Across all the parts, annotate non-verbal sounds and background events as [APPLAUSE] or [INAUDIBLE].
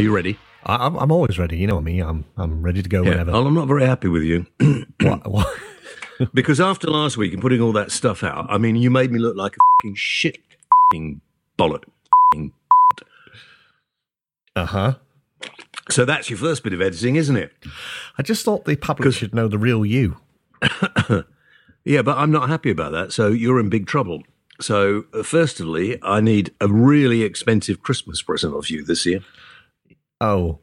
Are you ready? I, I'm, I'm always ready. You know me. I'm I'm ready to go whenever. Well, I'm not very happy with you [CLEARS THROAT] What- what- [LAUGHS] because after last week and putting all that stuff out, I mean, you made me look like a fucking shit fucking bollock. fucking- Uh-huh. So that's your first bit of editing, isn't it? I just thought the public should know the real you. [LAUGHS] Yeah, but I'm not happy about that. So you're in big trouble. So, uh, firstly, I need a really expensive Christmas present of you this year. Oh.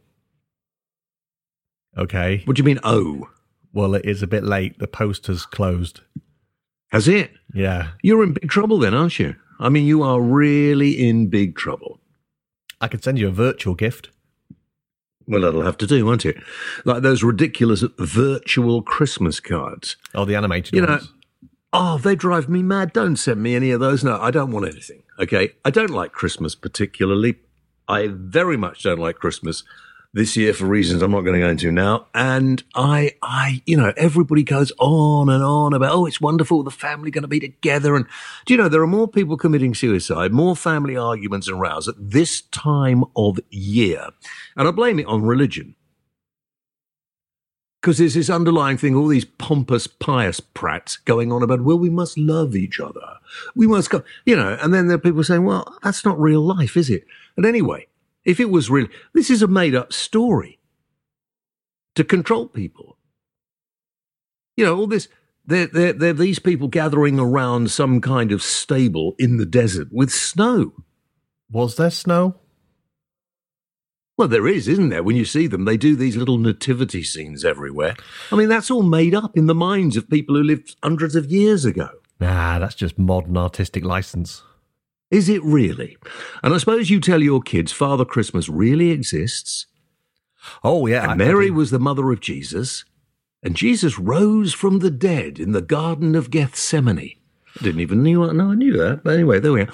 Okay. What do you mean, oh? Well, it is a bit late. The post has closed. Has it? Yeah. You're in big trouble then, aren't you? I mean, you are really in big trouble. I could send you a virtual gift. Well, that'll have to do, won't it? Like those ridiculous virtual Christmas cards. Oh, the animated You know, ones. Oh, they drive me mad. Don't send me any of those. No, I don't want anything. Okay. I don't like Christmas particularly. I very much don't like Christmas this year for reasons I'm not going to go into now. And I, I, you know, everybody goes on and on about, oh, it's wonderful. The family going to be together. And do you know, there are more people committing suicide, more family arguments and rows at this time of year. And I blame it on religion. Because there's this underlying thing, all these pompous, pious prats going on about, well, we must love each other. We must go, you know, and then there are people saying, well, that's not real life, is it? And anyway, if it was real, this is a made up story to control people. You know, all this, they're, they're, they're these people gathering around some kind of stable in the desert with snow. Was there snow? Well, there is, isn't there? When you see them, they do these little nativity scenes everywhere. I mean, that's all made up in the minds of people who lived hundreds of years ago. Nah, that's just modern artistic license. Is it really? And I suppose you tell your kids Father Christmas really exists, Oh, yeah. And Mary was the mother of Jesus, and Jesus rose from the dead in the Garden of Gethsemane. I didn't even knew no, I knew that. But anyway, there we are.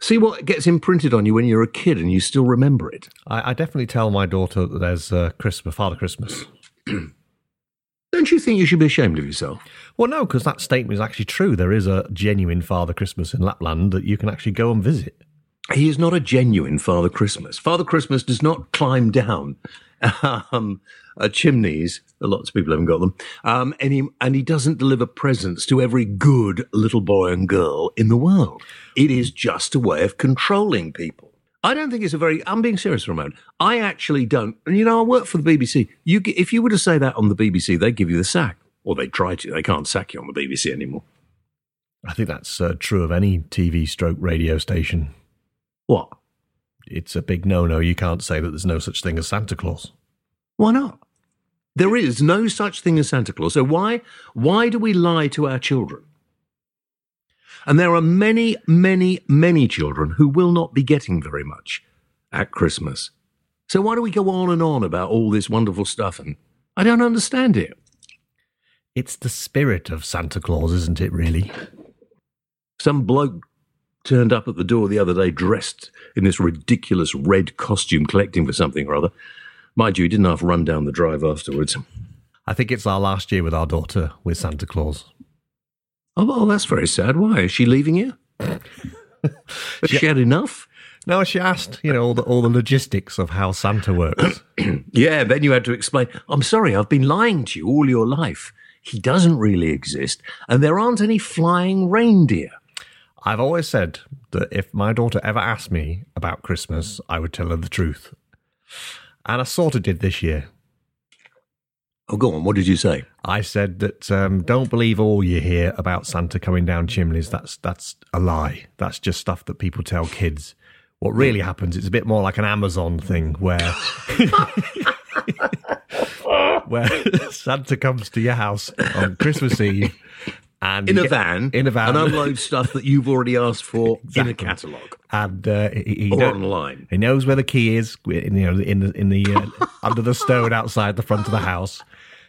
See what gets imprinted on you when you're a kid and you still remember it. I, I definitely tell my daughter that there's uh, Christmas, Father Christmas. [CLEARS THROAT] Don't you think you should be ashamed of yourself? Well, no, because that statement is actually true. There is a genuine Father Christmas in Lapland that you can actually go and visit. He is not a genuine Father Christmas. Father Christmas does not climb down [LAUGHS] um, uh, chimneys. Lots of people haven't got them. Um, and, he, and he doesn't deliver presents to every good little boy and girl in the world. It is just a way of controlling people. I don't think it's a very. I'm being serious for a moment. I actually don't. And you know, I work for the BBC. You, if you were to say that on the BBC, they'd give you the sack, or they try to. They can't sack you on the BBC anymore. I think that's uh, true of any TV stroke radio station. What? It's a big no no. You can't say that there's no such thing as Santa Claus. Why not? There is no such thing as Santa Claus. So why why do we lie to our children? And there are many, many, many children who will not be getting very much at Christmas. So why do we go on and on about all this wonderful stuff? And I don't understand it. It's the spirit of Santa Claus, isn't it, really? Some bloke turned up at the door the other day dressed in this ridiculous red costume collecting for something or other. Mind you, he didn't half run down the drive afterwards. I think it's our last year with our daughter with Santa Claus. Oh, well, that's very sad. Why? Is she leaving you? [LAUGHS] Has she had enough? No, she asked, you know, all the, all the logistics of how Santa works. [CLEARS THROAT] Yeah, then you had to explain, I'm sorry, I've been lying to you all your life. He doesn't really exist, and there aren't any flying reindeer. I've always said that if my daughter ever asked me about Christmas, I would tell her the truth. And I sort of did this year. Oh, go on, what did you say? I said that um, don't believe all you hear about Santa coming down chimneys. That's that's a lie. That's just stuff that people tell kids. What really happens? It's a bit more like an Amazon thing where [LAUGHS] where Santa comes to your house on Christmas Eve and In a get- van, in a van, and unload stuff that you've already asked for in a Exactly. And uh, he, he, or online. he knows where the key is, in, you know, in the in the uh, [LAUGHS] under the stone outside the front of the house,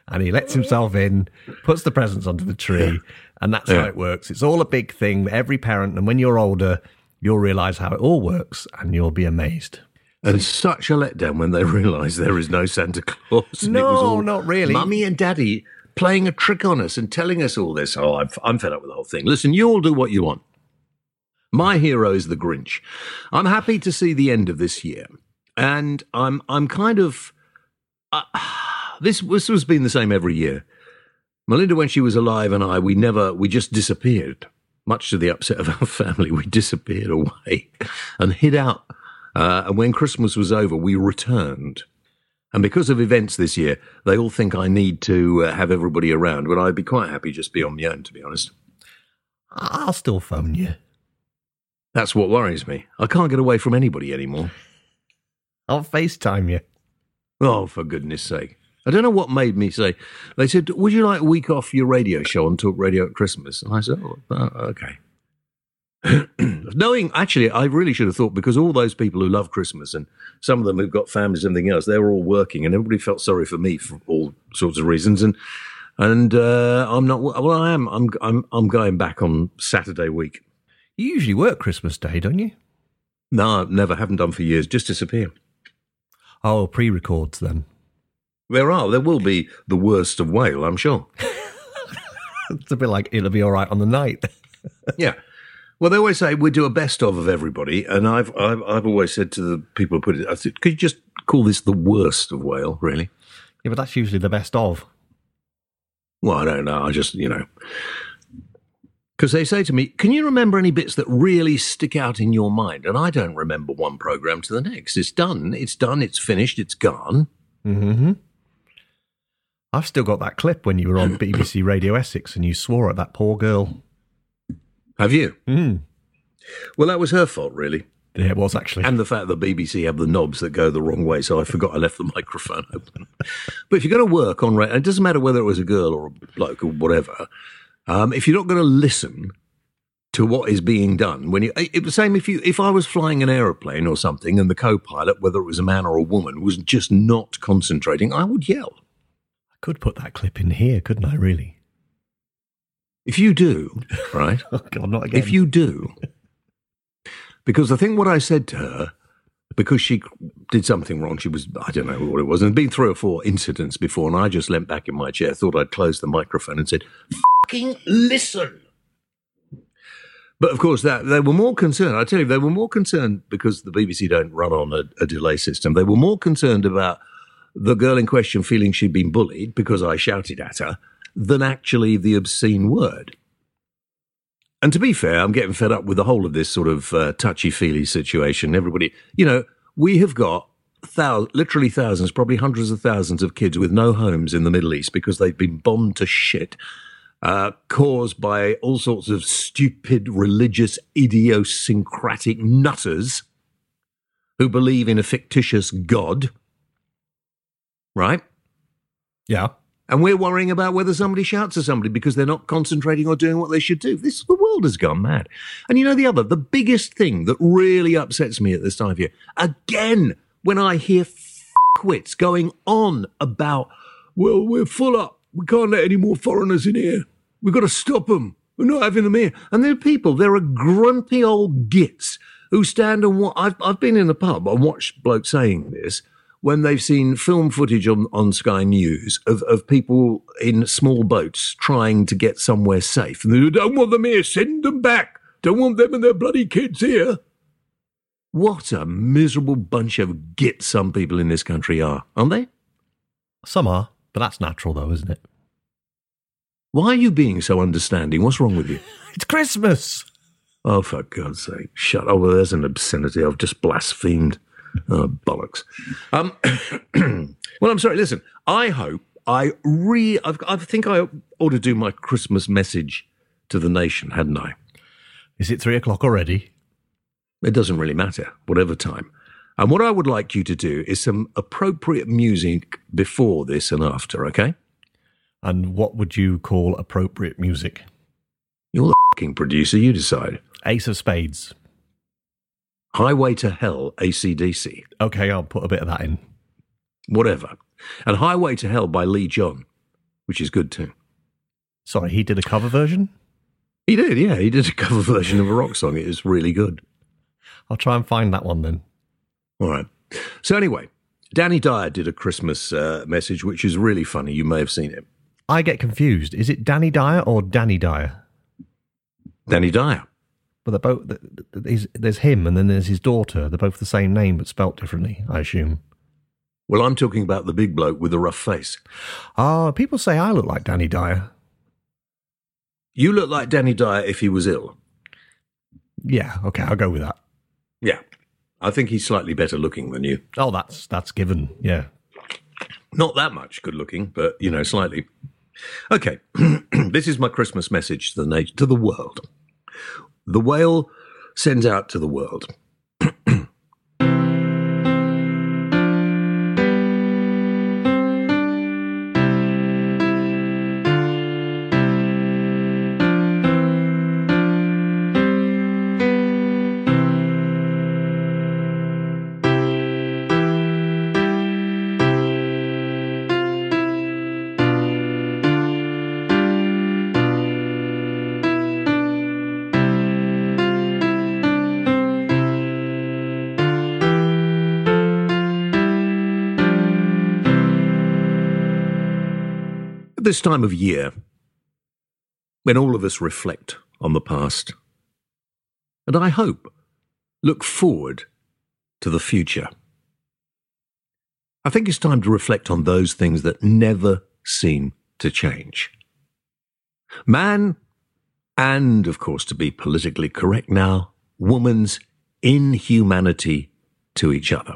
and he lets himself in, puts the presents under the tree, and that's how it works. It's all a big thing. Every parent, and when you're older, you'll realize how it all works, and you'll be amazed. And such a letdown when they [LAUGHS] realise there is no Santa Claus. and it was No, not really. Mummy and Daddy playing a trick on us and telling us all this. Oh, I'm, I'm fed up with the whole thing. Listen, you all do what you want. My hero is the Grinch. I'm happy to see the end of this year. and I'm I'm kind of uh, [SIGHS] this this has been the same every year. Melinda, when she was alive, and I, we never we just disappeared. Much to the upset of our [LAUGHS] family, we disappeared away [LAUGHS] and hid out. Uh, and when Christmas was over, we returned. And because of events this year, they all think I need to uh, have everybody around. But I'd be quite happy just be on my own, to be honest. I'll still phone you. That's what worries me. I can't get away from anybody anymore. I'll FaceTime you. Oh, for goodness sake. I don't know what made me say. They said, Would you like a week off your radio show on Talk Radio at Christmas? And I said, Oh, uh, okay. [CLEARS THROAT] Knowing, actually, I really should have thought because all those people who love Christmas and some of them who've got families and everything else, they were all working and everybody felt sorry for me for all sorts of reasons. And and uh, I'm not. Well, I am. I'm. I'm. I'm going back on Saturday week. You usually work Christmas Day, don't you? No, never. Haven't done for years. Just disappear. Oh, pre-records then. There are. There will be the worst of Whale. I'm sure. [LAUGHS] it's a bit like it'll be all right on the night. [LAUGHS] yeah. Well, they always say we do a best of of everybody, and I've I've, I've always said to the people who put it, I said, could you just call this the worst of Whale, really? Yeah, but that's usually the best of. Well, I don't know. I just, you know, because they say to me, Can you remember any bits that really stick out in your mind? And I don't remember one program to the next. It's done. It's done. It's finished. It's gone. Mm-hmm. I've still got that clip when you were on [COUGHS] BBC Radio Essex and you swore at that poor girl. Have you? Mm. Well, that was her fault, really. Yeah, it was actually. And the fact that BBC have the knobs that go the wrong way, so I forgot I left the [LAUGHS] microphone open. but if you're going to work on radio, it doesn't matter whether it was a girl or a bloke or whatever, um, if you're not going to listen to what is being done, when you, it was the same if you, if I was flying an aeroplane or something and the co-pilot, whether it was a man or a woman, was just not concentrating, I would yell. I could put that clip in here, couldn't I, really? If you do, [LAUGHS] right? oh, God, not again. If you do, because I think what I said to her, because she did something wrong, she was, I don't know what it was, and there'd been three or four incidents before, and I just leant back in my chair, thought I'd close the microphone and said, fucking listen. But of course, that they were more concerned. I tell you, they were more concerned because the BBC don't run on a, a delay system. They were more concerned about the girl in question feeling she'd been bullied because I shouted at her than actually the obscene word. And to be fair, I'm getting fed up with the whole of this sort of uh, touchy feely situation. Everybody, you know, we have got thousands, literally thousands, probably hundreds of thousands of kids with no homes in the Middle East because they've been bombed to shit, uh, caused by all sorts of stupid religious idiosyncratic nutters who believe in a fictitious God. Right? Yeah. And we're worrying about whether somebody shouts at somebody because they're not concentrating or doing what they should do. This the world has gone mad. And you know the other, the biggest thing that really upsets me at this time of year, again, when I hear quits going on about, well, we're full up. We can't let any more foreigners in here. We've got to stop them. We're not having them here. And there are people, there are grumpy old gits who stand and watch. I've, I've been in a pub and watched blokes saying this when they've seen film footage on, on Sky News of, of people in small boats trying to get somewhere safe. And they don't want them here, send them back. Don't want them and their bloody kids here. What a miserable bunch of gits some people in this country are, aren't they? Some are, but that's natural though, isn't it? Why are you being so understanding? What's wrong with you? [LAUGHS] It's Christmas. Oh, for God's sake, shut up. Oh, well, there's an obscenity. I've just blasphemed. Oh, bollocks. Um, [CLEARS THROAT] well, I'm sorry. Listen, I hope I re. I've, I think I ought to do my Christmas message to the nation, hadn't I? Is it three o'clock already? It doesn't really matter, whatever time. And what I would like you to do is some appropriate music before this and after, okay? And what would you call appropriate music? You're the fucking producer, you decide. Ace of Spades. Highway to Hell, ACDC. Okay, I'll put a bit of that in. Whatever. And Highway to Hell by Lee John, which is good too. Sorry, he did a cover version? He did, yeah. He did a cover version of a rock song. It is really good. I'll try and find that one then. All right. So, anyway, Danny Dyer did a Christmas uh, message, which is really funny. You may have seen it. I get confused. Is it Danny Dyer or Danny Dyer? Danny Dyer. But they're both. There's, there's him, and then there's his daughter. They're both the same name, but spelt differently. I assume. Well, I'm talking about the big bloke with the rough face. Ah, people say I look like Danny Dyer. You look like Danny Dyer if he was ill. Yeah, okay, I'll go with that. Yeah. I think he's slightly better looking than you. Oh, that's that's given. Yeah. Not that much good looking, but you know, slightly. Okay. [CLEARS THROAT] this is my Christmas message to the to the world. The whale sends out to the world. This time of year, when all of us reflect on the past, and I hope look forward to the future, I think it's time to reflect on those things that never seem to change. Man, and of course, to be politically correct now, woman's inhumanity to each other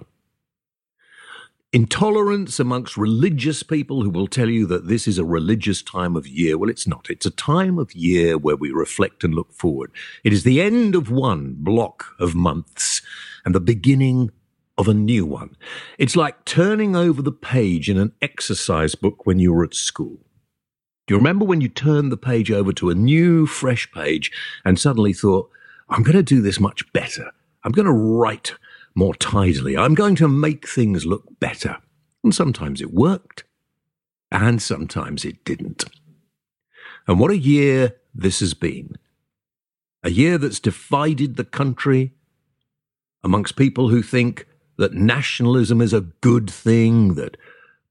intolerance amongst religious people who will tell you that this is a religious time of year. Well, it's not. It's a time of year where we reflect and look forward. It is the end of one block of months and the beginning of a new one. It's like turning over the page in an exercise book when you were at school. Do you remember when you turned the page over to a new, fresh page and suddenly thought, I'm going to do this much better. I'm going to write more tidily. I'm going to make things look better. And sometimes it worked, and sometimes it didn't. And what a year this has been. A year that's divided the country amongst people who think that nationalism is a good thing, that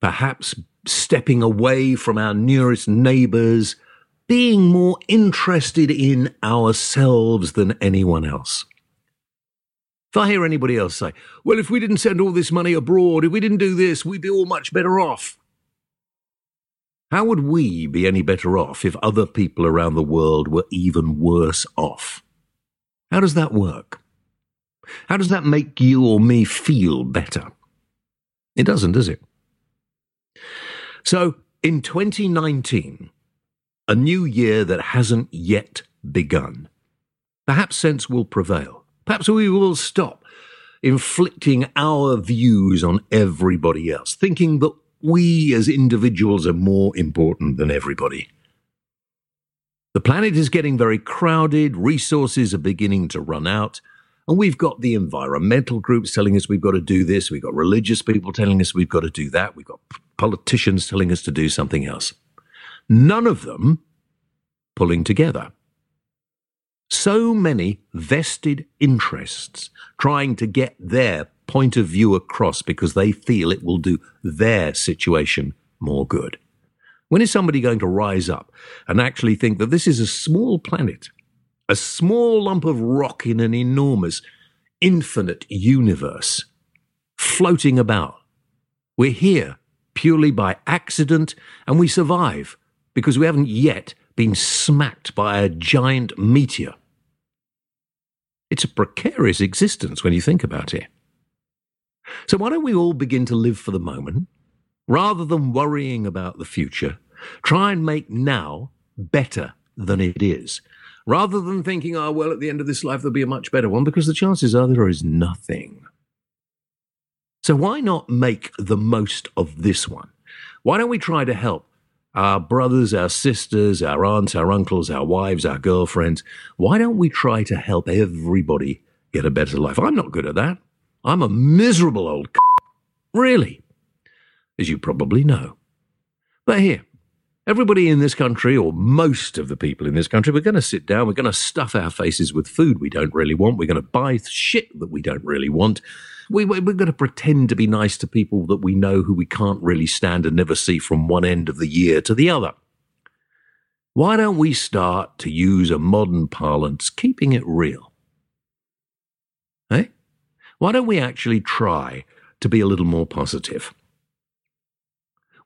perhaps stepping away from our nearest neighbours, being more interested in ourselves than anyone else. If I hear anybody else say, well, if we didn't send all this money abroad, if we didn't do this, we'd be all much better off. How would we be any better off if other people around the world were even worse off? How does that work? How does that make you or me feel better? It doesn't, does it? So, in 2019, a new year that hasn't yet begun, perhaps sense will prevail. Perhaps we will stop inflicting our views on everybody else, thinking that we as individuals are more important than everybody. The planet is getting very crowded, resources are beginning to run out, and we've got the environmental groups telling us we've got to do this, we've got religious people telling us we've got to do that, we've got politicians telling us to do something else. None of them pulling together so many vested interests trying to get their point of view across because they feel it will do their situation more good. When is somebody going to rise up and actually think that this is a small planet, a small lump of rock in an enormous, infinite universe floating about? We're here purely by accident and we survive because we haven't yet been smacked by a giant meteor. It's a precarious existence when you think about it. So, why don't we all begin to live for the moment rather than worrying about the future? Try and make now better than it is rather than thinking, oh, well, at the end of this life, there'll be a much better one, because the chances are there is nothing. So, why not make the most of this one? Why don't we try to help our brothers, our sisters, our aunts, our uncles, our wives, our girlfriends. Why don't we try to help everybody get a better life? I'm not good at that. I'm a miserable old c- really, as you probably know. But here, everybody in this country, or most of the people in this country, we're going to sit down, we're going to stuff our faces with food we don't really want, we're going to buy shit that we don't really want, we, we're going to pretend to be nice to people that we know who we can't really stand and never see from one end of the year to the other. Why don't we start to use a modern parlance, keeping it real? Eh? Why don't we actually try to be a little more positive?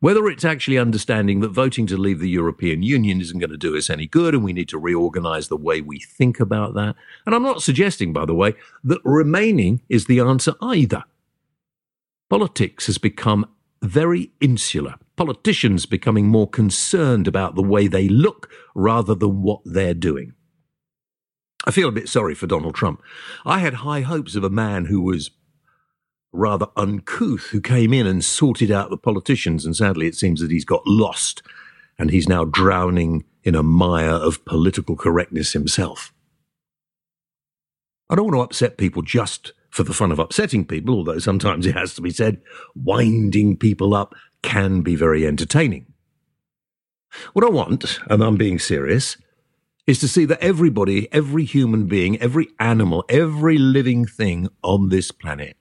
Whether it's actually understanding that voting to leave the European Union isn't going to do us any good and we need to reorganize the way we think about that. And I'm not suggesting, by the way, that remaining is the answer either. Politics has become very insular. Politicians becoming more concerned about the way they look rather than what they're doing. I feel a bit sorry for Donald Trump. I had high hopes of a man who was rather uncouth who came in and sorted out the politicians, and sadly it seems that he's got lost and he's now drowning in a mire of political correctness himself. I don't want to upset people just for the fun of upsetting people, although sometimes it has to be said, winding people up can be very entertaining. What I want, and I'm being serious, is to see that everybody, every human being, every animal, every living thing on this planet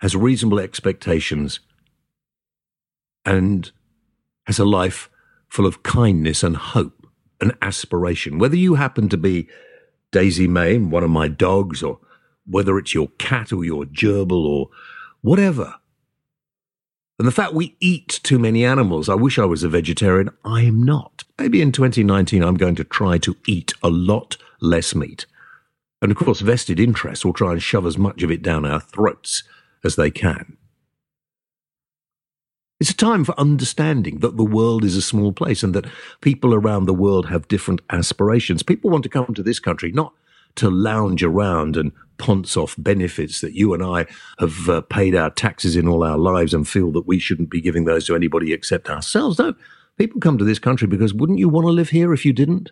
has reasonable expectations and has a life full of kindness and hope and aspiration. Whether you happen to be Daisy May, one of my dogs, or whether it's your cat or your gerbil or whatever. And the fact we eat too many animals, I wish I was a vegetarian. I am not. Maybe in 2019 I'm going to try to eat a lot less meat. And of course, vested interests will try and shove as much of it down our throats as they can. It's a time for understanding that the world is a small place and that people around the world have different aspirations. People want to come to this country not to lounge around and ponce off benefits that you and I have uh, paid our taxes in all our lives and feel that we shouldn't be giving those to anybody except ourselves. No, people come to this country because wouldn't you want to live here if you didn't?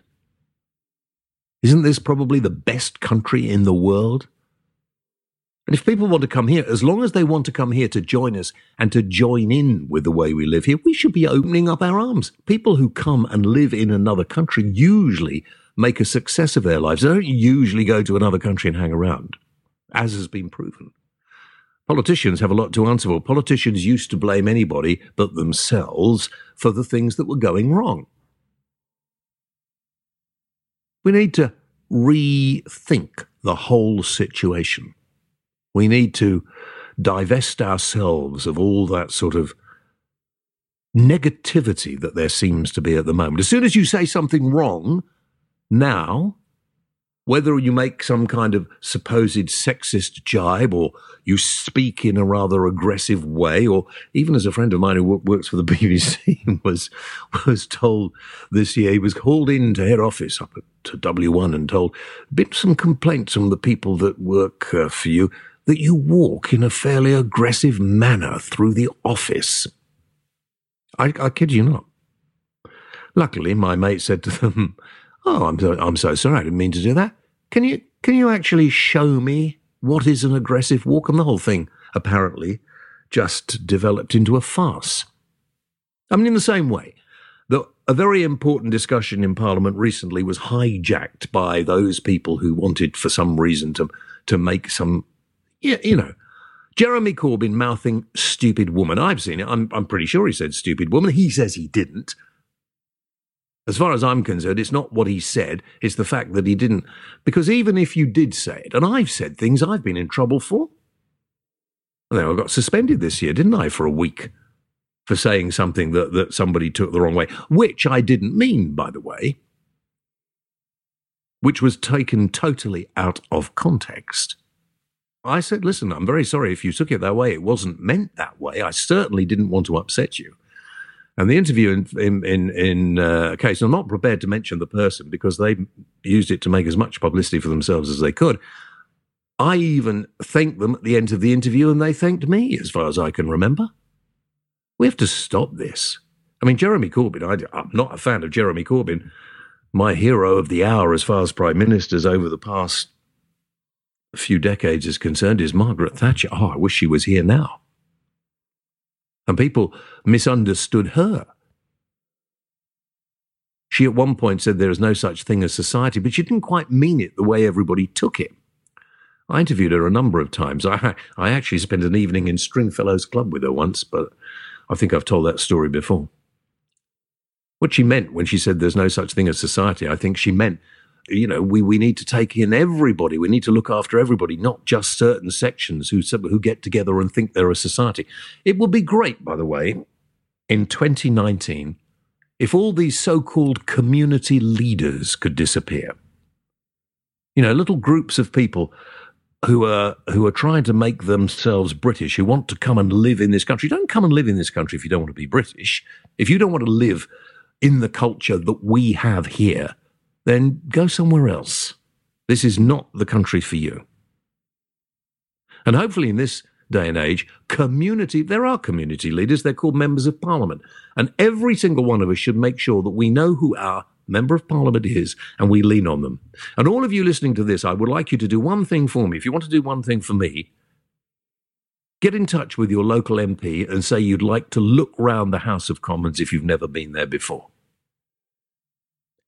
Isn't this probably the best country in the world? And if people want to come here, as long as they want to come here to join us and to join in with the way we live here, we should be opening up our arms. People who come and live in another country usually make a success of their lives. They don't usually go to another country and hang around, as has been proven. Politicians have a lot to answer for. Politicians used to blame anybody but themselves for the things that were going wrong. We need to rethink the whole situation. We need to divest ourselves of all that sort of negativity that there seems to be at the moment. As soon as you say something wrong, now, whether you make some kind of supposed sexist jibe or you speak in a rather aggressive way, or even as a friend of mine who works for the [LAUGHS] BBC was was told this year, he was called into head office up at to W1 and told, been some complaints from the people that work uh, for you that you walk in a fairly aggressive manner through the office. I, I kid you not. Luckily, my mate said to them, [LAUGHS] "Oh, I'm so, I'm so sorry. I didn't mean to do that. Can you can you actually show me what is an aggressive walk?" And the whole thing apparently just developed into a farce. I mean, in the same way that a very important discussion in Parliament recently was hijacked by those people who wanted, for some reason, to to make some yeah, you know, Jeremy Corbyn mouthing stupid woman. I've seen it. I'm, I'm pretty sure he said stupid woman. He says he didn't. As far as I'm concerned, it's not what he said, it's the fact that he didn't. Because even if you did say it, and I've said things I've been in trouble for, well, I got suspended this year, didn't I, for a week for saying something that, that somebody took the wrong way, which I didn't mean, by the way, which was taken totally out of context. I said, listen, I'm very sorry if you took it that way. It wasn't meant that way. I certainly didn't want to upset you. And the interview in in in, in uh, case, I'm not prepared to mention the person because they used it to make as much publicity for themselves as they could. I even thanked them at the end of the interview, and they thanked me, as far as I can remember. We have to stop this. I mean, Jeremy Corbyn. I, I'm not a fan of Jeremy Corbyn. My hero of the hour, as far as prime ministers over the past a few decades is concerned is Margaret Thatcher. Oh, I wish she was here now. And people misunderstood her. She at one point said there is no such thing as society, but she didn't quite mean it the way everybody took it. I interviewed her a number of times. I, I actually spent an evening in Stringfellows Club with her once, but I think I've told that story before. What she meant when she said there's no such thing as society, I think she meant you know, we, we need to take in everybody. We need to look after everybody, not just certain sections who, who get together and think they're a society. It would be great, by the way, in 2019, if all these so called community leaders could disappear. You know, little groups of people who are who are trying to make themselves British, who want to come and live in this country. Don't come and live in this country if you don't want to be British. If you don't want to live in the culture that we have here, then go somewhere else. This is not the country for you. And hopefully, in this day and age, community, there are community leaders, they're called members of parliament. And every single one of us should make sure that we know who our member of parliament is and we lean on them. And all of you listening to this, I would like you to do one thing for me. If you want to do one thing for me, get in touch with your local MP and say you'd like to look round the House of Commons if you've never been there before.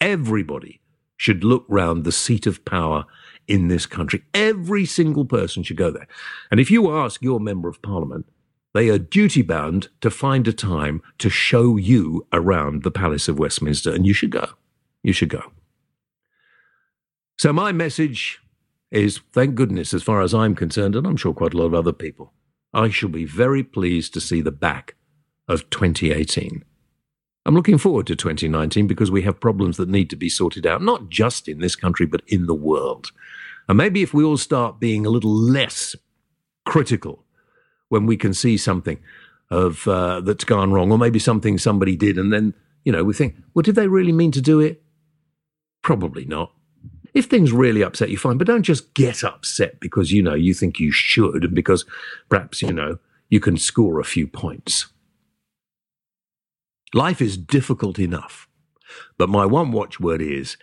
Everybody should look round the seat of power in this country. Every single person should go there. And if you ask your member of parliament, they are duty bound to find a time to show you around the Palace of Westminster, and you should go. You should go. So, my message is thank goodness, as far as I'm concerned, and I'm sure quite a lot of other people, I shall be very pleased to see the back of 2018. I'm looking forward to 2019 because we have problems that need to be sorted out, not just in this country, but in the world. And maybe if we all start being a little less critical when we can see something of uh, that's gone wrong, or maybe something somebody did, and then you know we think, well, did they really mean to do it? Probably not. If things really upset you, fine, but don't just get upset because you know you think you should, and because perhaps you know you can score a few points. Life is difficult enough, but my one watchword is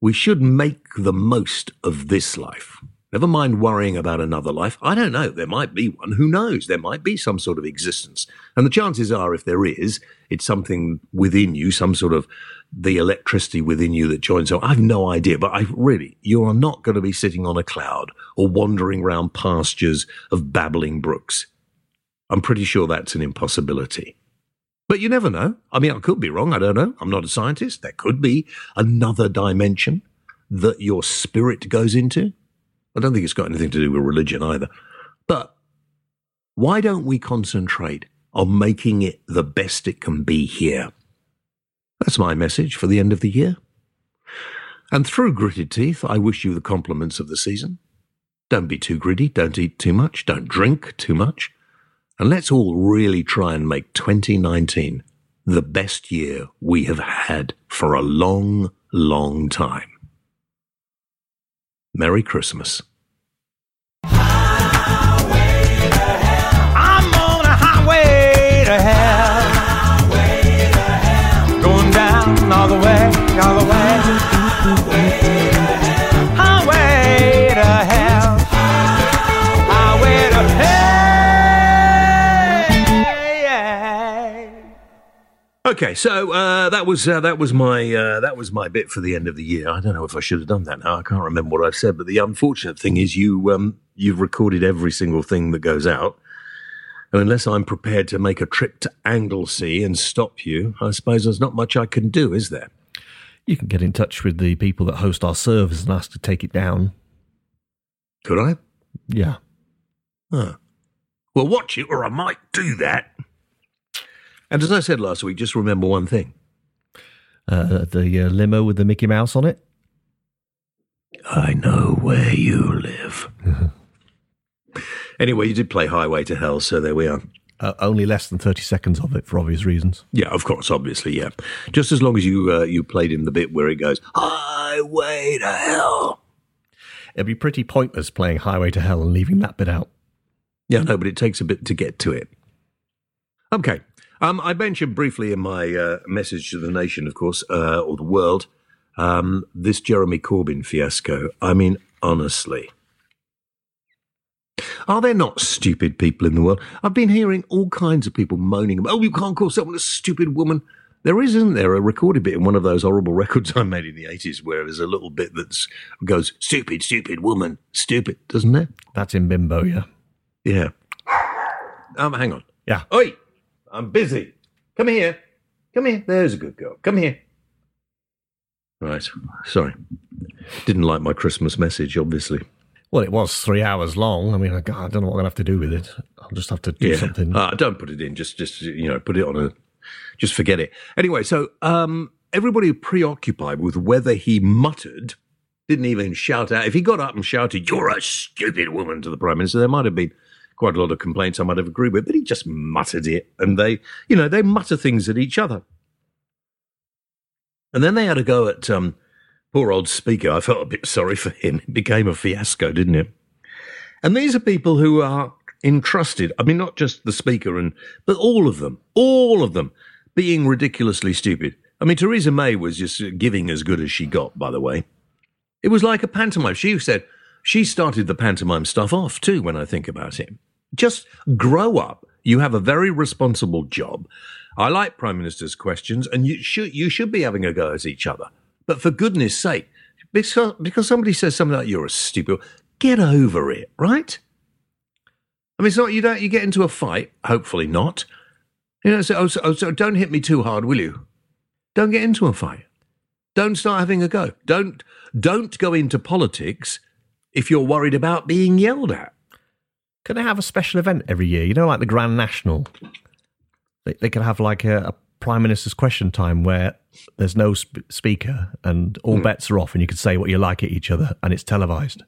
we should make the most of this life. Never mind worrying about another life. I don't know. There might be one. Who knows? There might be some sort of existence. And the chances are, if there is, it's something within you, some sort of the electricity within you that joins. So I've no idea, but I really, you are not going to be sitting on a cloud or wandering around pastures of babbling brooks. I'm pretty sure that's an impossibility. But you never know. I mean, I could be wrong. I don't know. I'm not a scientist. There could be another dimension that your spirit goes into. I don't think it's got anything to do with religion either. But why don't we concentrate on making it the best it can be here? That's my message for the end of the year. And through gritted teeth, I wish you the compliments of the season. Don't be too gritty, don't eat too much, don't drink too much. And let's all really try and make 2019 the best year we have had for a long, long time. Merry Christmas. All the way. Okay, so uh, that was uh, that was my uh, that was my bit for the end of the year. I don't know if I should have done that now. I can't remember what I've said, but the unfortunate thing is you um, you've recorded every single thing that goes out, and unless I'm prepared to make a trip to Anglesey and stop you, I suppose there's not much I can do, is there? You can get in touch with the people that host our servers and ask to take it down. Could I? Yeah. Huh. Well, watch it, or I might do that. And as I said last week, just remember one thing. Uh, the uh, limo with the Mickey Mouse on it. I know where you live. [LAUGHS] anyway, you did play Highway to Hell, so there we are. Uh, only less than 30 seconds of it for obvious reasons. Yeah, of course, obviously, yeah. Just as long as you uh, you played in the bit where it goes Highway to Hell. It'd be pretty pointless playing Highway to Hell and leaving that bit out. Yeah, no, but it takes a bit to get to it. Okay. Um, I mentioned briefly in my uh, message to the nation, of course, uh, or the world, um, this Jeremy Corbyn fiasco. I mean, honestly. Are there not stupid people in the world? I've been hearing all kinds of people moaning about, oh, you can't call someone a stupid woman. There is, isn't there, a recorded bit in one of those horrible [LAUGHS] records I made in the 80s where there's a little bit that goes, stupid, stupid woman, stupid, doesn't it? That's in Bimbo, yeah. Yeah. Um, hang on. Yeah. Oi, I'm busy. Come here. Come here. There's a good girl. Come here. Right. Sorry. Didn't like my Christmas message, obviously. Well, it was three hours long. I mean, I, I don't know what I'm going to have to do with it. I'll just have to do something. Uh, don't put it in. Just, just you know, put it on a. Just forget it. Anyway, so um, everybody preoccupied with whether he muttered, didn't even shout out. If he got up and shouted, "You're a stupid woman" to the prime minister, there might have been quite a lot of complaints I might have agreed with. But he just muttered it, and they, you know, they mutter things at each other. And then they had a go at um, poor old speaker. I felt a bit sorry for him. It became a fiasco, didn't it? And these are people who are entrusted. I mean, not just the speaker and, but all of them, all of them being ridiculously stupid. I mean, Theresa May was just giving as good as she got, by the way. It was like a pantomime. She said she started the pantomime stuff off too, when I think about it. Just grow up. You have a very responsible job. I like Prime Minister's questions, and you should, you should be having a go at each other. But for goodness sake, because, because somebody says something like you're a stupid, get over it, right? I mean, it's not you don't you get into a fight. Hopefully not. You know, so, oh, so, oh, so don't hit me too hard, will you? Don't get into a fight. Don't start having a go. Don't don't go into politics if you're worried about being yelled at. Can they have a special event every year? You know, like the Grand National. They, they could have like a, a Prime Minister's question time where there's no sp- speaker and all hmm. bets are off, and you could say what you like at each other, and it's televised.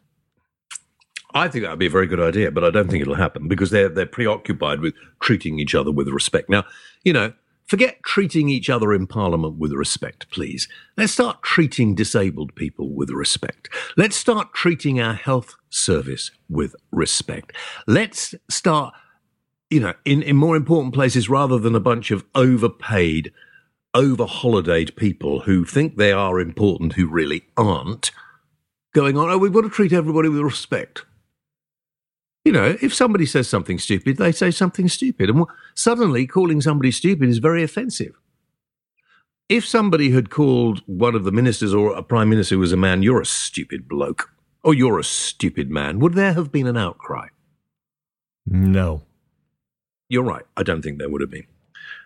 I think that would be a very good idea, but I don't think it'll happen because they're they're preoccupied with treating each other with respect. Now, you know, forget treating each other in Parliament with respect, please. Let's start treating disabled people with respect. Let's start treating our health service with respect. Let's start, you know, in, in more important places rather than a bunch of overpaid, over holidayed people who think they are important who really aren't. Going on, oh, we've got to treat everybody with respect. You know, if somebody says something stupid, they say something stupid. And suddenly calling somebody stupid is very offensive. If somebody had called one of the ministers or a prime minister who was a man, you're a stupid bloke, or you're a stupid man, would there have been an outcry? No. You're right. I don't think there would have been.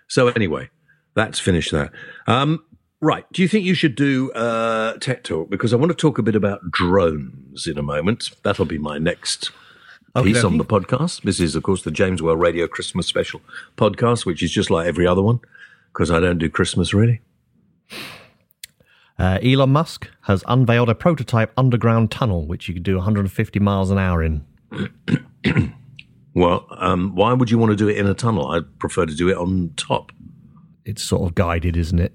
So anyway, that's finished that. Um, right. Do you think you should do uh, tech talk? Because I want to talk a bit about drones in a moment. That'll be my next piece Okey-dokey. on the podcast. This is, of course, the James Whale Radio Christmas Special podcast, which is just like every other one because I don't do Christmas really. Uh, Elon Musk has unveiled a prototype underground tunnel which you could do 150 miles an hour in. [CLEARS THROAT] Well, um, why would you want to do it in a tunnel? I'd prefer to do it on top. It's sort of guided, isn't it?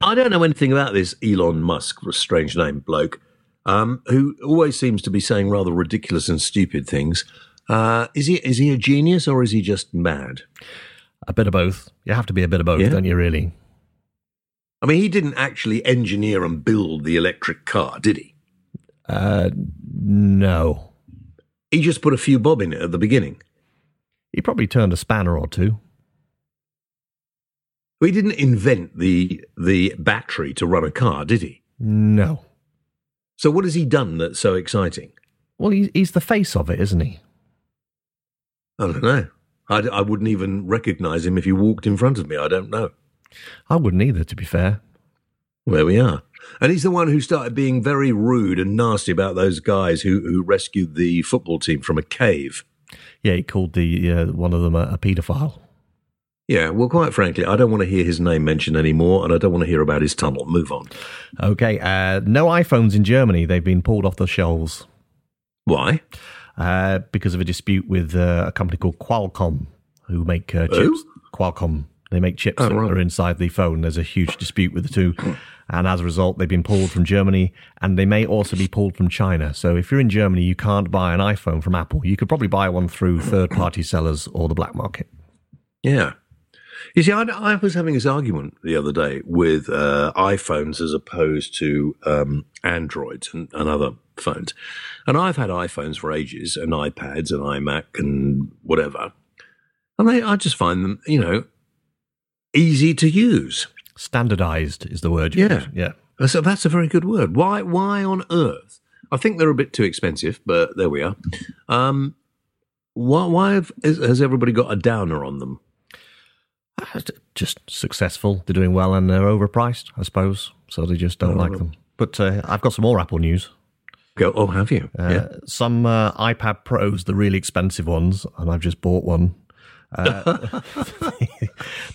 I don't know anything about this Elon Musk, a strange name bloke, um, who always seems to be saying rather ridiculous and stupid things. Uh, is he is he a genius or is he just mad? A bit of both. You have to be a bit of both, Yeah. don't you, really? I mean, he didn't actually engineer and build the electric car, did he? Uh, no. He just put a few bob in it at the beginning. He probably turned a spanner or two. He didn't invent the the battery to run a car, did he? No. So what has he done that's so exciting? Well, he's, he's the face of it, isn't he? I don't know. I, I wouldn't even recognise him if he walked in front of me. I don't know. I wouldn't either, to be fair. There we are. And he's the one who started being very rude and nasty about those guys who, who rescued the football team from a cave. Yeah, he called the uh, one of them a, a paedophile. Yeah, well, quite frankly, I don't want to hear his name mentioned anymore, and I don't want to hear about his tunnel. Move on. Okay, uh, no iPhones in Germany. They've been pulled off the shelves Why? uh, because of a dispute with uh, a company called Qualcomm, who make uh, chips. Who? Qualcomm. They make chips Oh, that right. are inside the phone. There's a huge dispute with the two. And as a result, they've been pulled from Germany and they may also be pulled from China. So if you're in Germany, you can't buy an iPhone from Apple. You could probably buy one through third party sellers or the black market. Yeah. You see, I, I was having this argument the other day with uh, iPhones as opposed to um, Androids and, and other phones. And I've had iPhones for ages and iPads and iMac and whatever. And they, I just find them, you know, easy to use. Standardized is the word. you Yeah. use. Yeah. So that's a very good word. Why? Why on earth? I think they're a bit too expensive, but there we are. Um, why? Why have, has everybody got a downer on them? Just successful. They're doing well and they're overpriced, I suppose. So they just don't like them. But uh, I've got some more Apple news. Go. Oh, have you? Uh, yeah. Some uh, iPad Pros, the really expensive ones, and I've just bought one. Uh, [LAUGHS]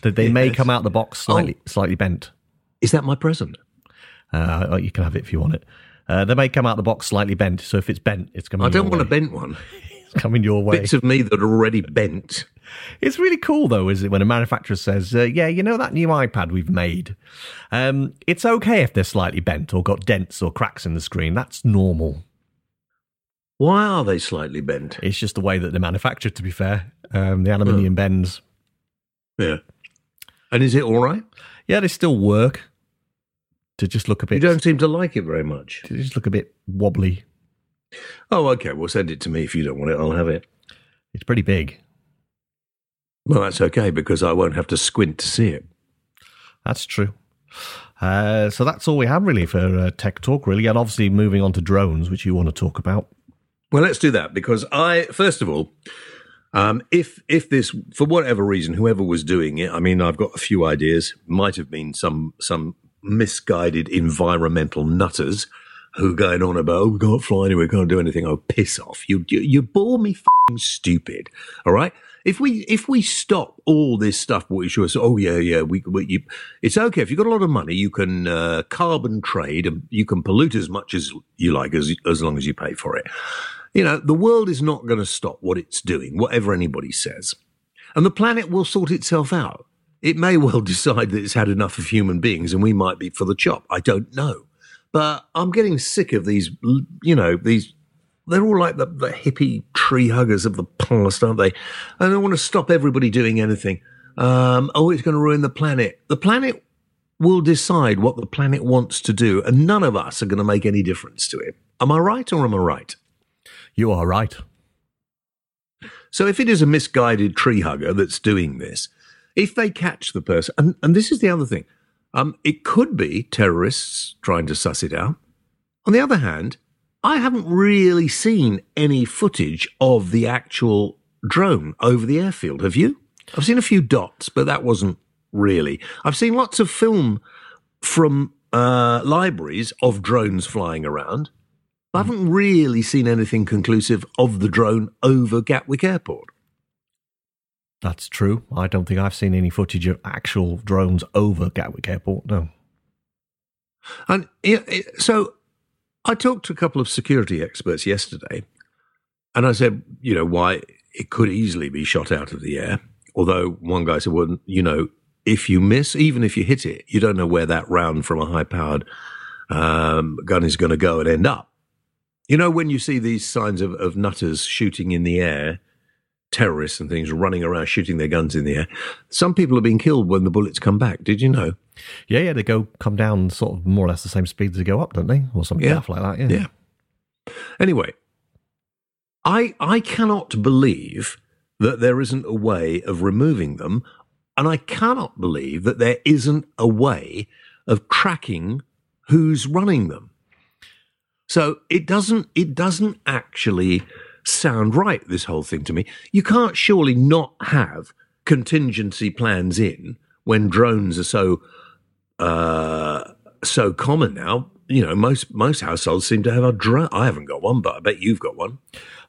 that they may Yes. come out the box slightly slightly bent. Is that my present? Uh, you can have it if you want it. Uh, they may come out the box slightly bent, so if it's bent, it's coming. I don't want a bent one. [LAUGHS] It's coming your way. Bits of me that are already bent. It's really cool, though, is it, when a manufacturer says, uh, "Yeah, you know that new iPad we've made? Um, it's okay if they're slightly bent or got dents or cracks in the screen. That's normal. Why are they slightly bent? It's just the way that they're manufactured. To be fair, um, the aluminium bends. Yeah. And is it all right? Yeah, they still work. To just look a bit. You don't seem to like it very much. to just look a bit wobbly. Oh, okay. Well, send it to me if you don't want it. I'll have it. It's pretty big. Well, that's okay because I won't have to squint to see it. That's true. Uh, so that's all we have really for uh, tech talk, really, and obviously moving on to drones, which you want to talk about. Well, let's do that because I, first of all, um, if if this for whatever reason, whoever was doing it, I mean, I've got a few ideas. Might have been some some misguided environmental nutters who going on about oh, we can't fly anywhere, we can't do anything. Oh, piss off! You you, you bore me stupid. All right. If we if we stop all this stuff, what you sure say, oh yeah yeah we, we you, it's okay if you've got a lot of money, you can uh, carbon trade and you can pollute as much as you like as as long as you pay for it. You know, the world is not going to stop what it's doing, whatever anybody says. And the planet will sort itself out. It may well [LAUGHS] decide that it's had enough of human beings and we might be for the chop. I don't know. But I'm getting sick of these, you know, these, they're all like the, the hippie tree huggers of the past, aren't they? And they want to stop everybody doing anything. Um, oh, it's going to ruin the planet. The planet will decide what the planet wants to do, and none of us are going to make any difference to it. Am I right or am I right? You are right. So if it is a misguided tree hugger that's doing this, if they catch the person, and, and this is the other thing, um, it could be terrorists trying to suss it out. On the other hand, I haven't really seen any footage of the actual drone over the airfield. Have you? I've seen a few dots, but that wasn't really. I've seen lots of film from uh, libraries of drones flying around. I haven't really seen anything conclusive of the drone over Gatwick Airport. That's true. I don't think I've seen any footage of actual drones over Gatwick Airport. No. And so I talked to a couple of security experts yesterday, and I said, you know, why it could easily be shot out of the air. Although one guy said, well, you know, if you miss, even if you hit it, you don't know where that round from a high powered um, gun is going to go and end up. You know, when you see these signs of, of nutters shooting in the air, terrorists and things running around shooting their guns in the air, some people have been killed when the bullets come back. Did you know? Yeah, yeah, they go come down sort of more or less the same speed as they go up, don't they? Or something Yeah. like that. Yeah. Yeah. Anyway, I I cannot believe that there isn't a way of removing them, and I cannot believe that there isn't a way of tracking who's running them. So it doesn't it doesn't actually sound right this whole thing to me. You can't surely not have contingency plans in when drones are so uh, so common now. You know, most most households seem to have a drone. I haven't got one, but I bet you've got one.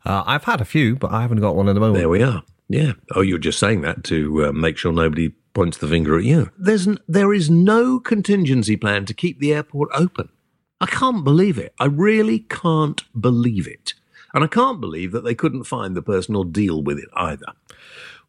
Uh, I've had a few, but I haven't got one at the moment. There we are. Yeah. Oh, you're just saying that to uh, make sure nobody points the finger at you. There's n- there is no contingency plan to keep the airport open. I can't believe it. I really can't believe it. And I can't believe that they couldn't find the person or deal with it either.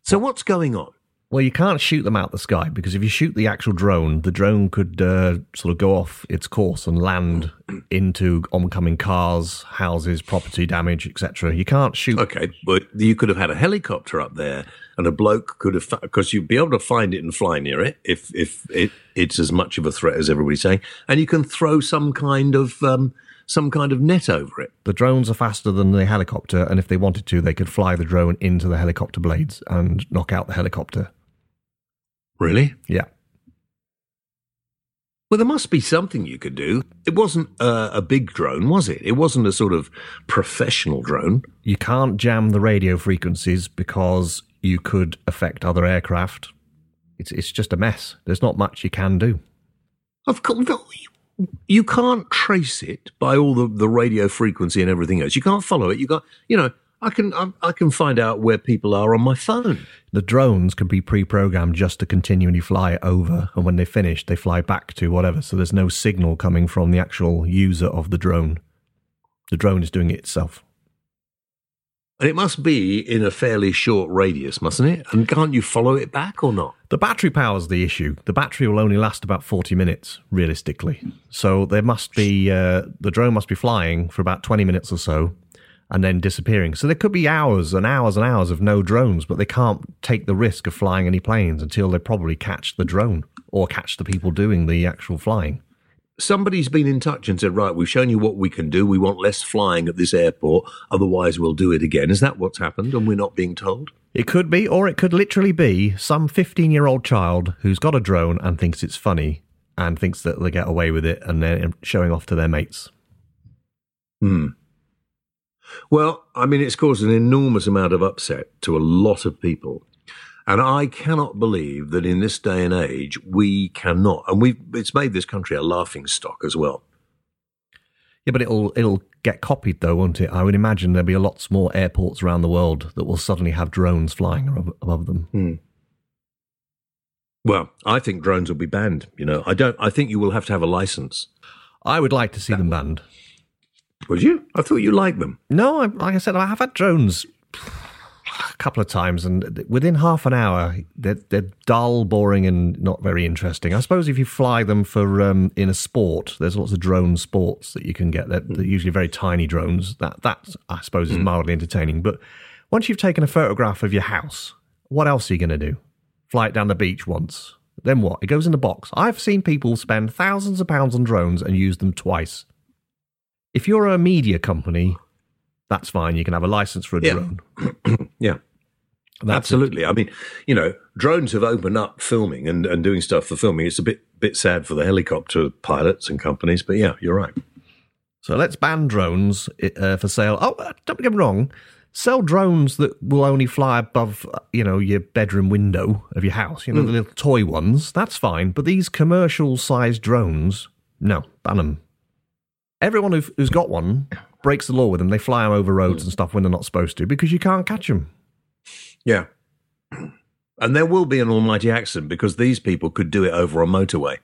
So what's going on? Well, you can't shoot them out the sky because if you shoot the actual drone, the drone could uh, sort of go off its course and land [CLEARS THROAT] into oncoming cars, houses, property damage, etc. You can't shoot. Okay, but you could have had a helicopter up there, and a bloke could have because you'd be able to find it and fly near it if if it, it's as much of a threat as everybody's saying, and you can throw some kind of um, some kind of net over it. The drones are faster than the helicopter, and if they wanted to, they could fly the drone into the helicopter blades and knock out the helicopter. Really? Yeah. Well, there must be something you could do. It wasn't uh, a big drone, was it? It wasn't a sort of professional drone. You can't jam the radio frequencies because you could affect other aircraft. It's it's just a mess. There's not much you can do. Of course, you can't trace it by all the, the radio frequency and everything else. You can't follow it. You got, you know, I can I, I can find out where people are on my phone. The drones can be pre-programmed just to continually fly over, and when they finish, they fly back to whatever. So there's no signal coming from the actual user of the drone. The drone is doing it itself. And it must be in a fairly short radius, mustn't it? And can't you follow it back or not? The battery power's the issue. The battery will only last about 40 minutes, realistically. So there must be, uh, the drone must be flying for about 20 minutes or so and then disappearing. So there could be hours and hours and hours of no drones, but they can't take the risk of flying any planes until they probably catch the drone or catch the people doing the actual flying. Somebody's been in touch and said, right, we've shown you what we can do. We want less flying at this airport. Otherwise, we'll do it again. Is that what's happened and we're not being told? It could be, or it could literally be some 15 year old child who's got a drone and thinks it's funny and thinks that they get away with it and they're showing off to their mates. Hmm. Well, I mean, it's caused an enormous amount of upset to a lot of people. And I cannot believe that in this day and age, we cannot, and we it's made this country a laughing stock as well. Yeah, but it'll it'll get copied though, won't it? I would imagine there'll be a lots more airports around the world that will suddenly have drones flying above, above them. Hmm. Well, I think drones will be banned. You know, I don't. I think you will have to have a license. I would like to see them banned. Would you? I thought you liked them. No, I, like I said, I have had drones a couple of times, and within half an hour, they're, they're dull, boring, and not very interesting. I suppose if you fly them for um, in a sport, there's lots of drone sports that you can get. They're, they're usually very tiny drones. That that I suppose is mildly entertaining. But once you've taken a photograph of your house, what else are you going to do? Fly it down the beach once. Then what? It goes in a box. I've seen people spend thousands of pounds on drones and use them twice. If you're a media company, that's fine. You can have a license for a Yeah. drone. [CLEARS THROAT] Yeah. That's Absolutely. I mean, you know, drones have opened up filming and, and doing stuff for filming. It's a bit bit sad for the helicopter pilots and companies, but yeah, you're right. So let's ban drones uh, for sale. Oh, uh, don't get me wrong. Sell drones that will only fly above, uh, you know, your bedroom window of your house. You know, the little toy ones. That's fine. But these commercial-sized drones, no, ban them. Everyone who's got one breaks the law with them. They fly them over roads and stuff when they're not supposed to because you can't catch them. Yeah. And there will be an almighty accident because these people could do it over a motorway.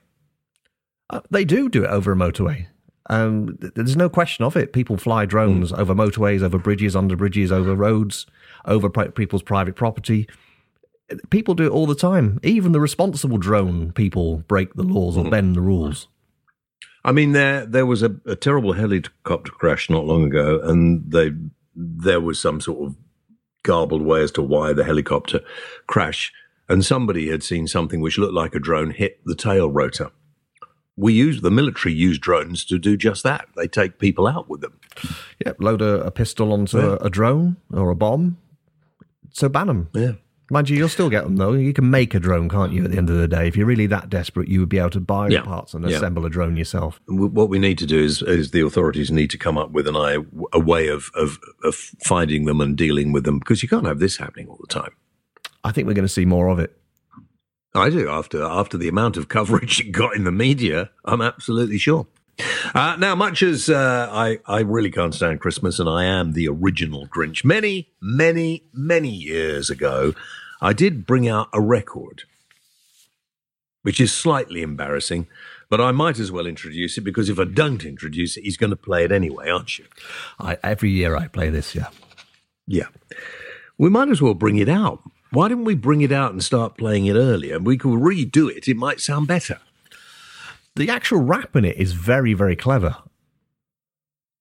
Uh, they do do it over a motorway. Um, th- there's no question of it. People fly drones over motorways, over bridges, under bridges, over roads, over pri- people's private property. People do it all the time. Even the responsible drone people break the laws or bend the rules. I mean, there there was a, a terrible helicopter crash not long ago, and they there was some sort of garbled way as to why the helicopter crash, and somebody had seen something which looked like a drone hit the tail rotor. We use the military use drones to do just that. They take people out with them. Yep, load a, a pistol onto a, a drone or a bomb. So ban them. Yeah. Mind you, you'll still get them though. You can make a drone, can't you? At the end of the day, if you're really that desperate, you would be able to buy Yeah. the parts and Yeah. assemble a drone yourself. What we need to do is, is the authorities need to come up with an eye, a way of, of, of finding them and dealing with them because you can't have this happening all the time. I think we're going to see more of it. I do. After after the amount of coverage [LAUGHS] it got in the media, I'm absolutely sure. Uh, now, much as uh, I I really can't stand Christmas, and I am the original Grinch. Many, many, many years ago, I did bring out a record, which is slightly embarrassing, but I might as well introduce it because if I don't introduce it, he's going to play it anyway, aren't you? I, every year I play this. Yeah. Yeah. We might as well bring it out. Why didn't we bring it out and start playing it earlier? We could redo it. It might sound better. The actual rap in it is very, very clever.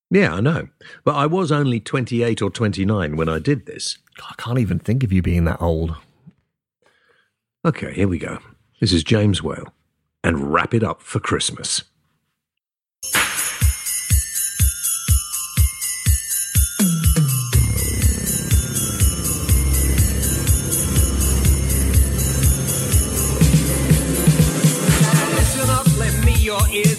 Yeah, I know. But I was only 28 or 29 when I did this. I can't even think of you being that old. Okay, here we go. This is James Whale. And wrap it up for Christmas.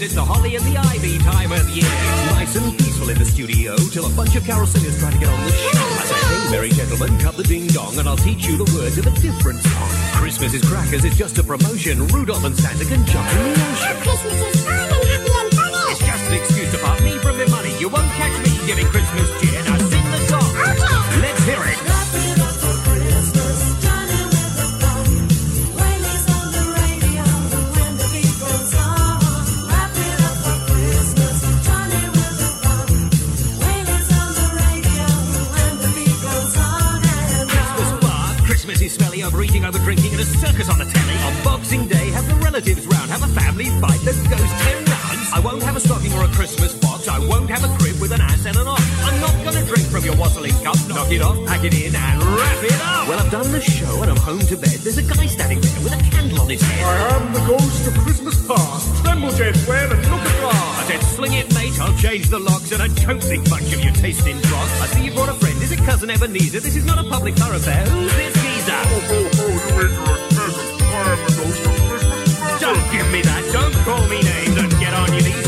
It's the holly and the ivy time of year. It's nice and peaceful in the studio till a bunch of carol singers try to get on the show. I say, hey, merry gentlemen, cut the ding dong, and I'll teach you the words of a different song. Christmas is crackers, it's just a promotion. Rudolph and Santa can jump in the ocean. Christmas is fun and happy and fun just an excuse to part me from my money. You won't catch me giving Christmas cheer. Overeating, over drinking, and a circus on the telly. On Boxing Day, have the relatives round, have a family fight that goes ten rounds. I won't have a stocking or a Christmas box. I won't have a crib with an ass and an ox. I'm not gonna drink from your wassailing cup. Knock it off, pack it in, and wrap it up. Well, I've done the show and I'm home to bed. There's a guy standing there with a candle on his head. I am the ghost of Christmas past. Tremble, Jet, where and look at I said, sling it, mate. I'll change the locks, and I don't think much of your taste in dross. I see you brought a friend. Is it cousin Ebenezer? This is not a public thoroughfare. Who's this Don't give me that. Don't call me names and get on your knees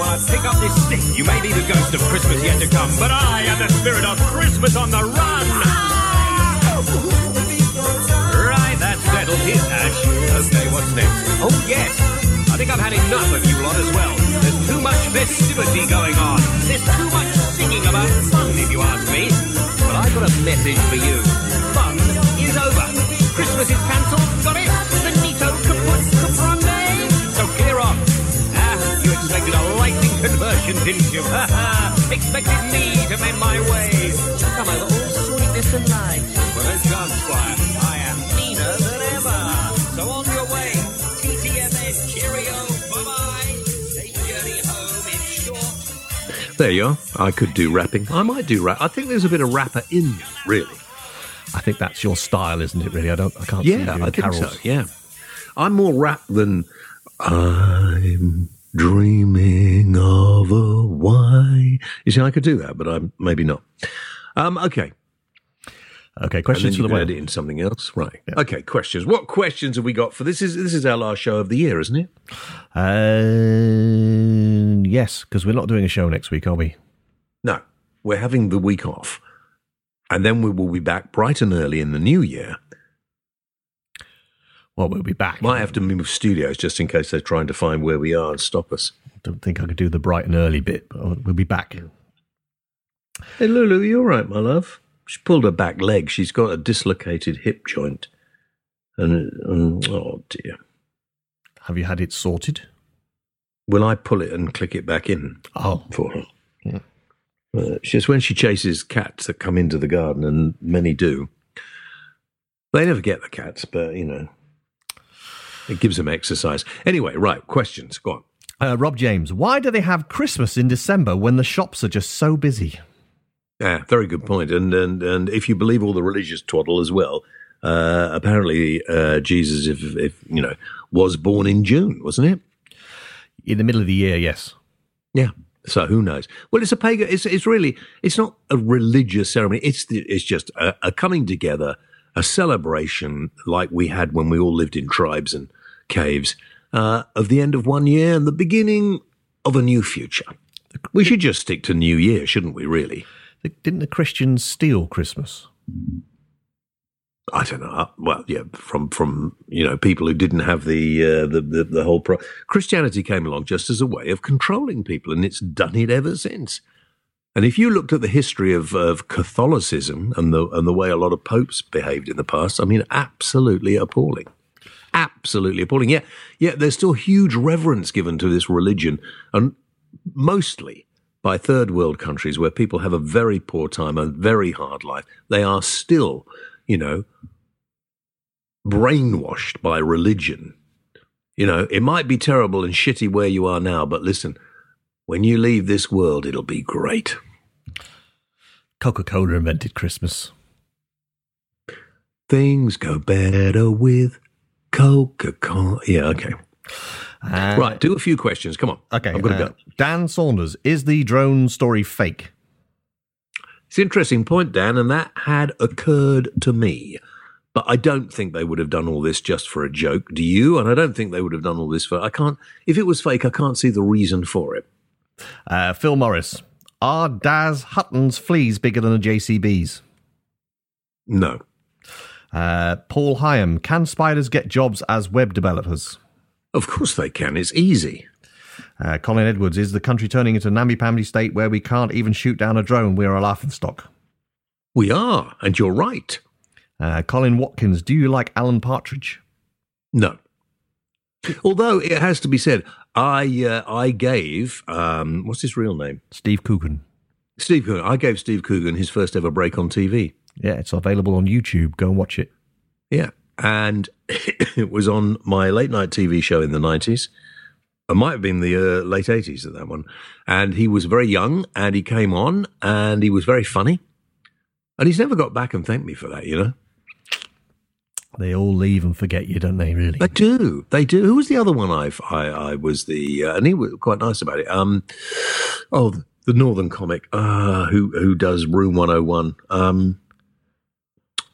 I pick up this stick. You may be the ghost of Christmas yet to come, but I am the spirit of Christmas on the run. Right, that's settled. Here's Ash. Okay, what's next? Oh, yes. I think I've had enough of you lot as well. There's too much festivity going on. There's too much singing about fun, if you ask me. But I've got a message for you. Fun is over. Christmas is cancelled. Got it? Benito kaput caprande. So clear off. Ah, you expected a didn't you? Ha ha. Expected me to mend my ways. Come over all sweetness and light. Well, then, John Squire, I am meaner than ever. So on your way. TTFN, cheerio, bye-bye. Safe journey home in short. There you are. I could do rapping. I might do rap. I think there's a bit of rapper in me, really. I think that's your style, isn't it? Really, I don't. I can't. see you Yeah, I think carols. so. Yeah, I'm more rap than I'm dreaming of a why. You see, I could do that, but I'm maybe not. Um, okay, Okay, questions you for the edit in something else, right? Okay, questions. What questions have we got for this? Is this is our last show of the year, isn't it? Uh, yes, because we're not doing a show next week, are we? No, we're having the week off, and then we will be back bright and early in the new year. Well, we'll be back. Might have to move studios just in case they're trying to find where we are and stop us. I don't think I could do the bright and early bit, but we'll be back. Hey, Lulu, you all right, my love? She pulled her back leg. She's got a dislocated hip joint. And, and oh dear. Have you had it sorted? Will I pull it and click it back in Oh, for her? Uh, it's just when she chases cats that come into the garden, and many do. They never get the cats, but you know, it gives them exercise. Anyway, right, questions. Go on. uh, Rob James. Why do they have Christmas in December when the shops are just so busy? Yeah, very good point. And and and if you believe all the religious twaddle as well, uh, apparently uh, Jesus, if if you know, was born in June, wasn't it? In the middle of the year, yes. Yeah. So who knows? Well, it's a pagan. It's it's really it's not a religious ceremony. It's the, it's just a, a coming together, a celebration like we had when we all lived in tribes and caves uh, of the end of one year and the beginning of a new future. We should just stick to New Year, shouldn't we? Really? Didn't the Christians steal Christmas? I don't know. Uh, Well, yeah, from from you know people who didn't have the uh, the, the the whole pro- Christianity came along just as a way of controlling people, and it's done it ever since. And if you looked at the history of, of Catholicism and the and the way a lot of popes behaved in the past, I mean, absolutely appalling, absolutely appalling. Yet, yeah. There's still huge reverence given to this religion, and mostly by third world countries where people have a very poor time, a very hard life. They are still, you know, brainwashed by religion. You know, it might be terrible and shitty where you are now, but listen, when you leave this world, it'll be great. Coca Cola invented Christmas. Things go better with Coca Cola. Yeah, okay. Uh, right, do a few questions. Come on. Okay. I'm going to uh, go. Dan Saunders, is the drone story fake? It's an interesting point, Dan, and that had occurred to me. But I don't think they would have done all this just for a joke. Do you? And I don't think they would have done all this for. I can't. If it was fake, I can't see the reason for it. Uh, Phil Morris, are Daz Hutton's fleas bigger than a JCB's? No. Uh, Paul Hyam, can spiders get jobs as web developers? Of course they can. It's easy. Uh, Colin Edwards, is the country turning into a namby-pamby state where we can't even shoot down a drone? We're a laughingstock. We are, and you're right. Uh, Colin Watkins, do you like Alan Partridge? No. Although it has to be said, I uh, I gave um, what's his real name? Steve Coogan. Steve Coogan. I gave Steve Coogan his first ever break on TV. Yeah, it's available on YouTube. Go and watch it. Yeah, and [COUGHS] it was on my late night TV show in the nineties. It might have been the uh, late eighties at that one. And he was very young, and he came on, and he was very funny, and he's never got back and thanked me for that. You know, They all leave and forget you, don't they? Really? they do, they do. Who was the other one? I've, I I was the, uh, and he was quite nice about it. Um, oh, the, the Northern comic, uh, who who does Room One Hundred One. Um,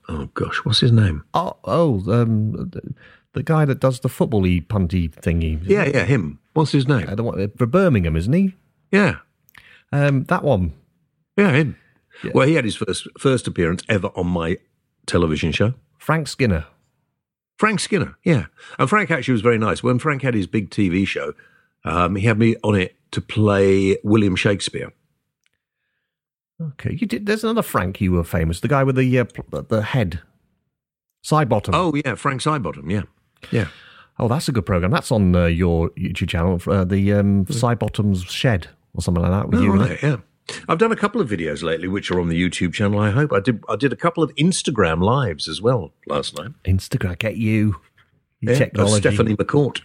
oh gosh, what's his name? Oh, oh, um, the, the guy that does the football-y punty thingy. Yeah, yeah, him. What's his name? I don't want for Birmingham, isn't he? Yeah, Um, that one. yeah, him. Well, he had his first first appearance ever on my television show. Frank Skinner. Frank Skinner, yeah. And Frank actually was very nice. When Frank had his big TV show, um, he had me on it to play William Shakespeare. Okay, you did. There's another Frank you were famous. The guy with the uh, pl- the head, side bottom. Oh, yeah, Frank Sidebottom, yeah. Yeah. Oh, that's a good program. That's on uh, your YouTube channel. Uh, the um, side bottoms shed or something like that with Oh, you. right, yeah. I've done a couple of videos lately which are on the YouTube channel, I hope. I did I did a couple of Instagram lives as well last night. Instagram, get you. You Yeah, technology. Stephanie McCourt.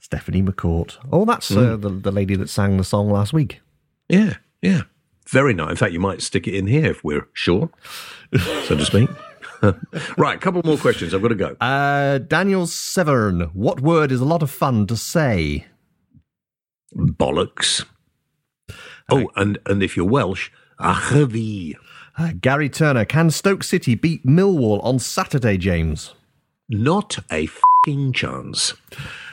Stephanie McCourt. Oh, that's uh, the, the lady that sang the song last week. Yeah, yeah. Very nice. In fact, you might stick it in here if we're sure, so to speak. [LAUGHS] right, a couple more questions. I've got to go. Uh, Daniel Severn. What word is a lot of fun to say? Bollocks. Oh, and, and if you're Welsh, achevy. Uh, Gary Turner. Can Stoke City beat Millwall on Saturday, James? Not a fing chance.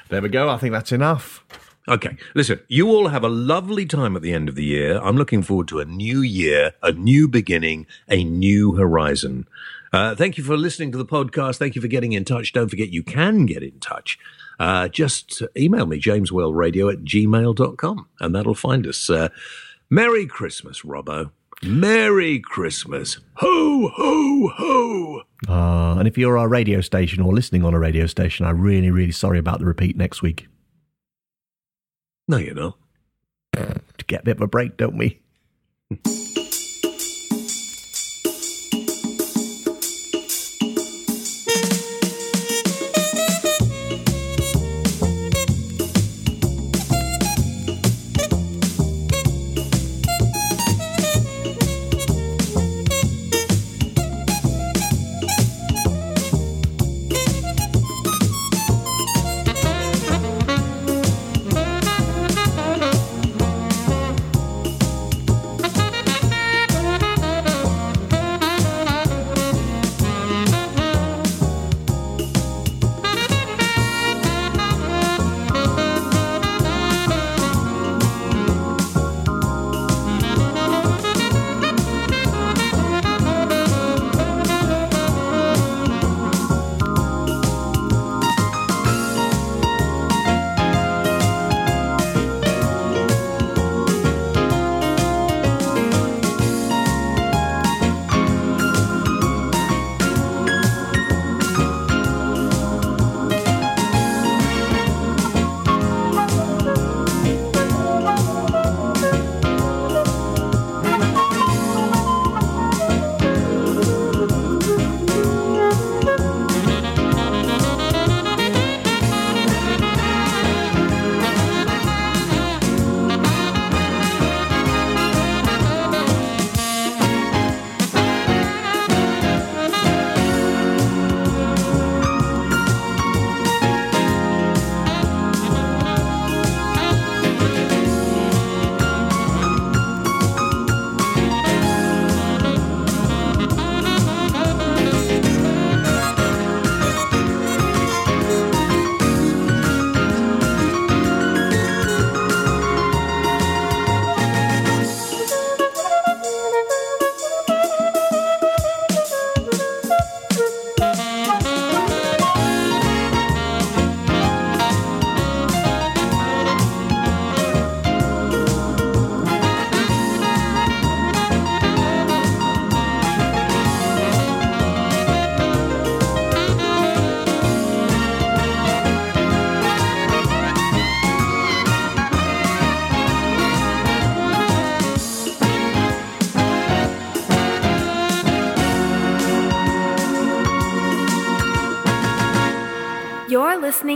There we go. I think that's enough. Okay, listen, you all have a lovely time at the end of the year. I'm looking forward to a new year, a new beginning, a new horizon. Uh, thank you for listening to the podcast. Thank you for getting in touch. Don't forget you can get in touch. Uh, just email me, jameswhaleradio at gmail.com, and that'll find us. Uh, Merry Christmas, Robbo. Merry Christmas. Ho, ho, ho. Uh, and if you're our radio station or listening on a radio station, I'm really, really sorry about the repeat next week. No, you're not. To get a bit of a break, don't we? [LAUGHS]